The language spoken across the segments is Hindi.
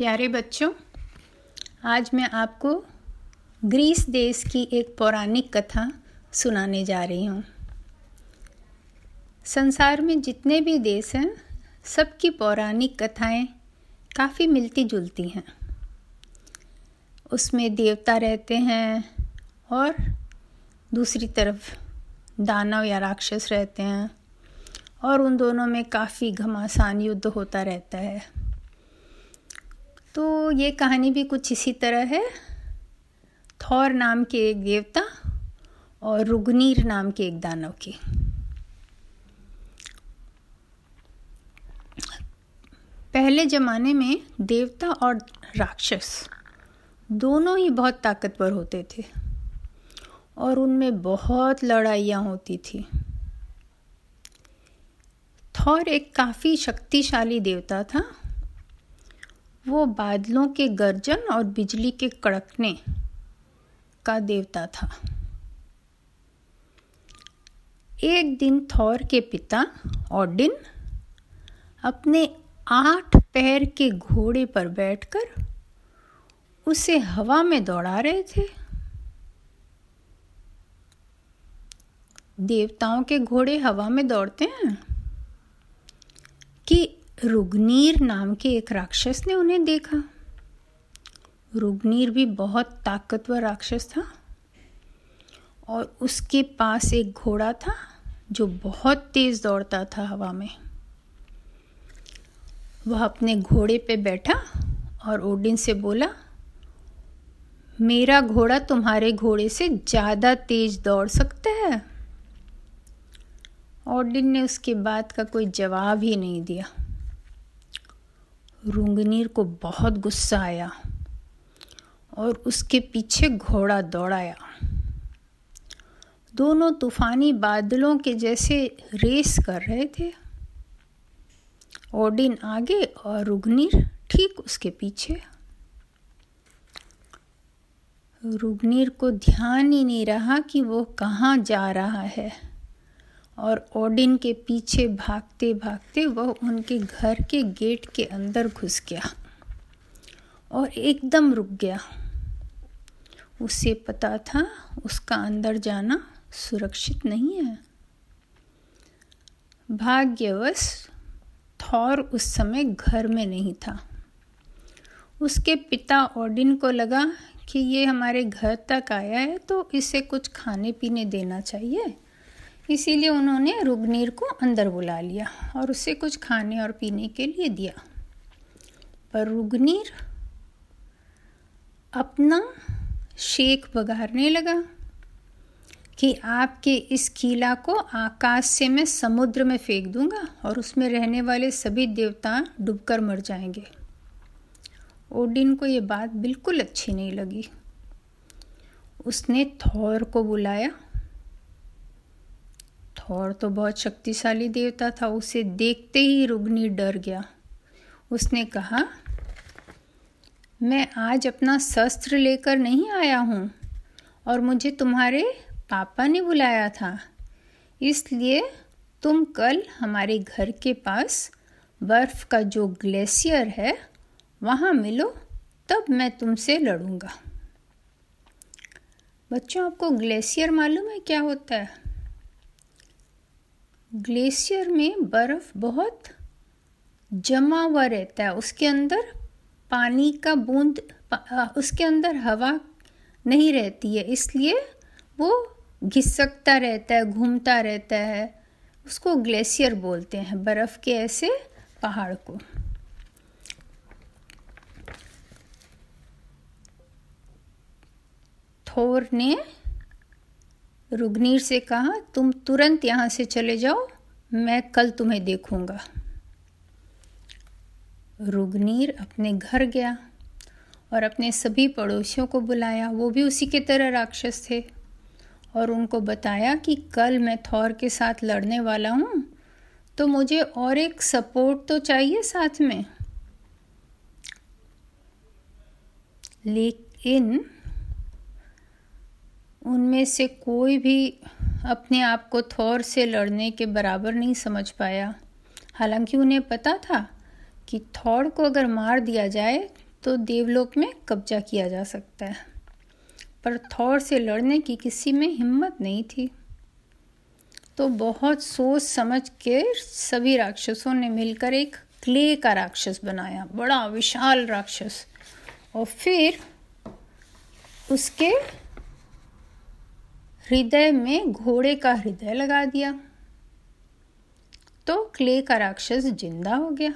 प्यारे बच्चों, आज मैं आपको ग्रीस देश की एक पौराणिक कथा सुनाने जा रही हूँ। संसार में जितने भी देश हैं, सबकी पौराणिक कथाएँ काफ़ी मिलती जुलती हैं। उसमें देवता रहते हैं और दूसरी तरफ़ दानव या राक्षस रहते हैं और उन दोनों में काफ़ी घमासान युद्ध होता रहता है। तो ये कहानी भी कुछ इसी तरह है। थौर नाम के एक देवता और रुगनीर नाम के एक दानव की। पहले ज़माने में देवता और राक्षस दोनों ही बहुत ताकतवर होते थे और उनमें बहुत लड़ाइयाँ होती थी। थौर एक काफ़ी शक्तिशाली देवता था वो बादलों के गर्जन और बिजली के कड़कने का देवता था। एक दिन थौर के पिता ओडिन अपने आठ पैर के घोड़े पर बैठकर उसे हवा में दौड़ा रहे थे। देवताओं के घोड़े हवा में दौड़ते हैं कि रुगनीर नाम के एक राक्षस ने उन्हें देखा। रुगनीर भी बहुत ताकतवर राक्षस था और उसके पास एक घोड़ा था जो बहुत तेज दौड़ता था हवा में। वह अपने घोड़े पे बैठा और ओडिन से बोला, मेरा घोड़ा तुम्हारे घोड़े से ज़्यादा तेज दौड़ सकता है। ओडिन ने उसके बात का कोई जवाब ही नहीं दिया। रुंगनीर को बहुत गुस्सा आया और उसके पीछे घोड़ा दौड़ाया दोनों तूफानी बादलों के जैसे रेस कर रहे थे। ओडिन आगे और रुगनीर ठीक उसके पीछे। रुगनीर को ध्यान ही नहीं रहा कि वो कहाँ जा रहा है। और ओडिन के पीछे भागते भागते वह उनके घर के गेट के अंदर घुस गया और एकदम रुक गया। उसे पता था उसका अंदर जाना सुरक्षित नहीं है। भाग्यवश थौर उस समय घर में नहीं था। उसके पिता ओडिन को लगा कि ये हमारे घर तक आया है तो इसे कुछ खाने पीने देना चाहिए। इसीलिए उन्होंने रुगनीर को अंदर बुला लिया और उसे कुछ खाने और पीने के लिए दिया। पर रुगनीर अपना शेख बघारने लगा कि आपके इस किला को आकाश से मैं समुद्र में फेंक दूँगा और उसमें रहने वाले सभी देवता डूबकर मर जाएँगे। ओडिन को ये बात बिल्कुल अच्छी नहीं लगी। उसने थौर को बुलाया थौर तो बहुत शक्तिशाली देवता था, उसे देखते ही रुग्नी डर गया। उसने कहा, मैं आज अपना शस्त्र लेकर नहीं आया हूँ और मुझे तुम्हारे पापा ने बुलाया था। इसलिए तुम कल हमारे घर के पास बर्फ़ का जो ग्लेशियर है, वहाँ मिलो, तब मैं तुमसे लड़ूँगा। बच्चों, आपको ग्लेशियर मालूम है क्या होता है? ग्लेशियर में बर्फ़ बहुत जमा हुआ रहता है। उसके अंदर पानी का बूंद उसके अंदर हवा नहीं रहती है, इसलिए वो घिसकता रहता है, घूमता रहता है। उसको ग्लेशियर बोलते हैं, बर्फ़ के ऐसे पहाड़ को। थोर ने रुगनीर से कहा, तुम तुरंत यहाँ से चले जाओ, मैं कल तुम्हें देखूँगा. रुगनीर अपने घर गया और अपने सभी पड़ोसियों को बुलाया। वो भी उसी के तरह राक्षस थे और उनको बताया कि कल मैं थौर के साथ लड़ने वाला हूँ तो मुझे और एक सपोर्ट तो चाहिए साथ में। लेकिन उनमें से कोई भी अपने आप को थौर से लड़ने के बराबर नहीं समझ पाया। हालाँकि उन्हें पता था कि थौर को अगर मार दिया जाए तो देवलोक में कब्जा किया जा सकता है। पर थौर से लड़ने की किसी में हिम्मत नहीं थी। तो बहुत सोच समझ के सभी राक्षसों ने मिलकर एक क्ले का राक्षस बनाया, बड़ा विशाल राक्षस। और फिर उसके हृदय में घोड़े का हृदय लगा दिया। तो क्ले का राक्षस ज़िंदा हो गया।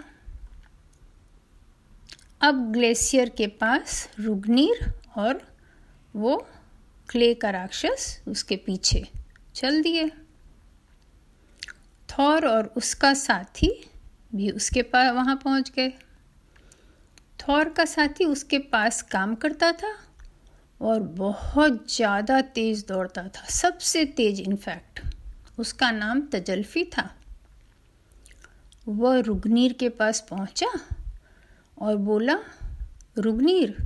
अब ग्लेशियर के पास रुग्नीर और वो क्ले का राक्षस उसके पीछे चल दिए। थौर और उसका साथी भी उसके पास वहाँ पहुँच गए। थौर का साथी उसके पास काम करता था। और बहुत ज़्यादा तेज़ दौड़ता था, सबसे तेज इनफैक्ट उसका नाम तजल्फी था। वह रुगनीर के पास पहुँचा और बोला रुगनीर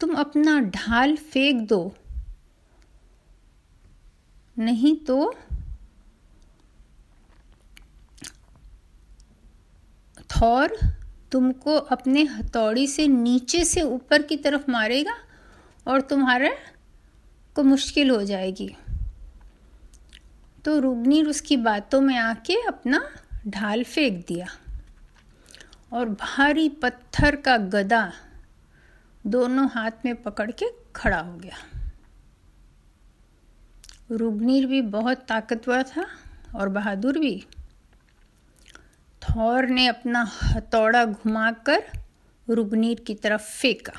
तुम अपना ढाल फेंक दो। नहीं तो थौर तुमको अपने हथौड़ी से नीचे से ऊपर की तरफ़ मारेगा और तुम्हारे को मुश्किल हो जाएगी। तो रुग्नीर उसकी बातों में आके अपना ढाल फेंक दिया और भारी पत्थर का गदा दोनों हाथ में पकड़ के खड़ा हो गया। रुग्नीर भी बहुत ताकतवर था और बहादुर भी। थौर ने अपना हथौड़ा घुमाकर रुग्नीर की तरफ़ फेंका।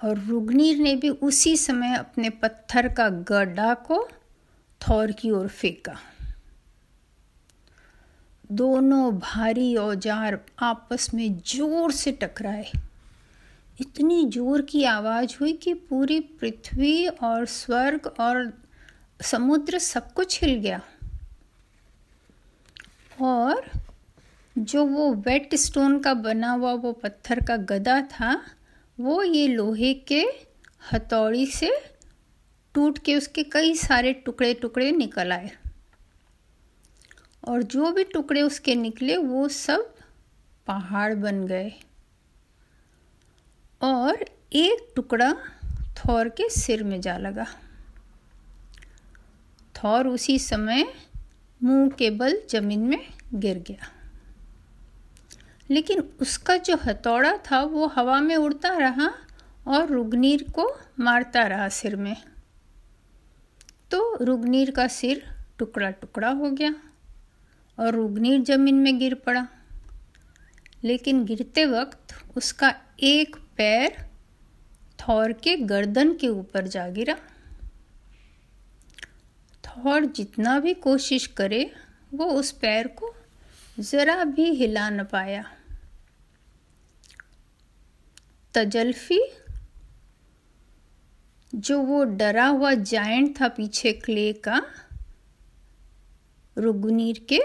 और रुग्नीर ने भी उसी समय अपने पत्थर का गड्ढा को थौर की ओर फेंका। दोनों भारी औज़ार आपस में ज़ोर से टकराए। इतनी ज़ोर की आवाज़ हुई कि पूरी पृथ्वी और स्वर्ग और समुद्र सब कुछ हिल गया। और जो वो वेट स्टोन का बना हुआ वो पत्थर का गदा था वो ये लोहे के हथौड़ी से टूट के उसके कई सारे टुकड़े टुकड़े निकल आए। और जो भी टुकड़े उसके निकले, वो सब पहाड़ बन गए। और एक टुकड़ा थौर के सिर में जा लगा। थौर उसी समय मुँह के बल ज़मीन में गिर गया। लेकिन उसका जो हथौड़ा था वो हवा में उड़ता रहा और रुगनीर को मारता रहा सिर में। तो रुगनीर का सिर टुकड़ा टुकड़ा हो गया और रुगनीर ज़मीन में गिर पड़ा। लेकिन गिरते वक्त उसका एक पैर थौर के गर्दन के ऊपर जा गिरा। थौर जितना भी कोशिश करे, वो उस पैर को जरा भी हिला न पाया। तजल्फी, जो वो डरा हुआ जायंट था पीछे क्ले का, रुगनीर के,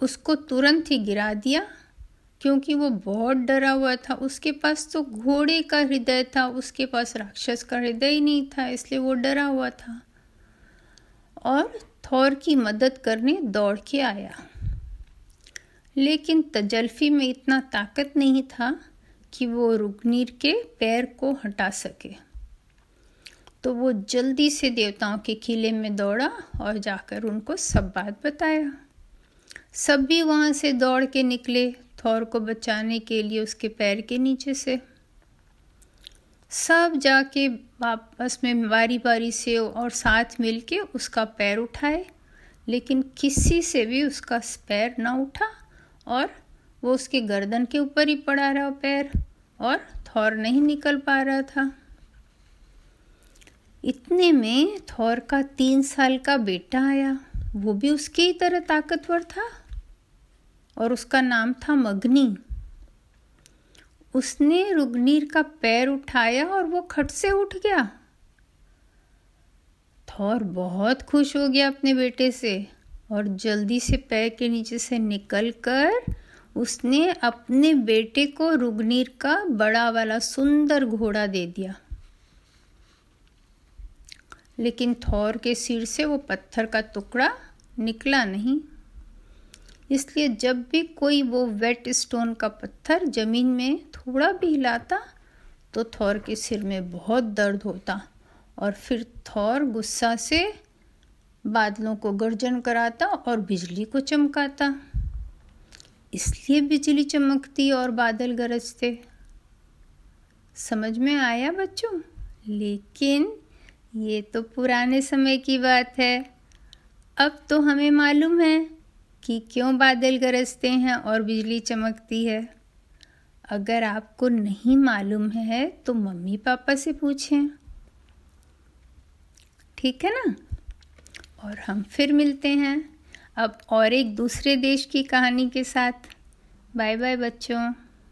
उसको तुरंत ही गिरा दिया, क्योंकि वो बहुत डरा हुआ था। उसके पास तो घोड़े का हृदय था, उसके पास राक्षस का हृदय ही नहीं था, इसलिए वो डरा हुआ था। और थौर की मदद करने दौड़ के आया। लेकिन तजल्फी में इतना ताकत नहीं था कि वो रुगनीर के पैर को हटा सके। तो वो जल्दी से देवताओं के किले में दौड़ा और जाकर उनको सब बात बताया। सब भी वहाँ से दौड़ के निकले, थौर को बचाने के लिए उसके पैर के नीचे से। सब जाके वापस में बारी बारी से और साथ मिलके उसका पैर उठाए, लेकिन किसी से भी उसका पैर ना उठा और वो उसके गर्दन के ऊपर ही पड़ा रहा पैर और थौर नहीं निकल पा रहा था। इतने में थौर का तीन साल का बेटा आया। वो भी उसकी ही तरह ताकतवर था और उसका नाम था मगनी। उसने रुगनीर का पैर उठाया और वो खट से उठ गया। थौर बहुत खुश हो गया अपने बेटे से और जल्दी से पैर के नीचे से निकलकर उसने अपने बेटे को रुगनीर का बड़ा वाला सुंदर घोड़ा दे दिया। लेकिन थौर के सिर से वो पत्थर का टुकड़ा निकला नहीं। इसलिए जब भी कोई वो वेट स्टोन का पत्थर ज़मीन में थोड़ा भी हिलाता तो थौर के सिर में बहुत दर्द होता और फिर थौर गुस्सा से बादलों को गर्जन कराता और बिजली को चमकाता। इसलिए बिजली चमकती और बादल गरजते। समझ में आया बच्चों? लेकिन ये तो पुराने समय की बात है। अब तो हमें मालूम है कि क्यों बादल गरजते हैं और बिजली चमकती है। अगर आपको नहीं मालूम है तो मम्मी पापा से पूछें। ठीक है ना? और हम फिर मिलते हैं। अब और एक दूसरे देश की कहानी के साथ। बाय बाय बच्चों।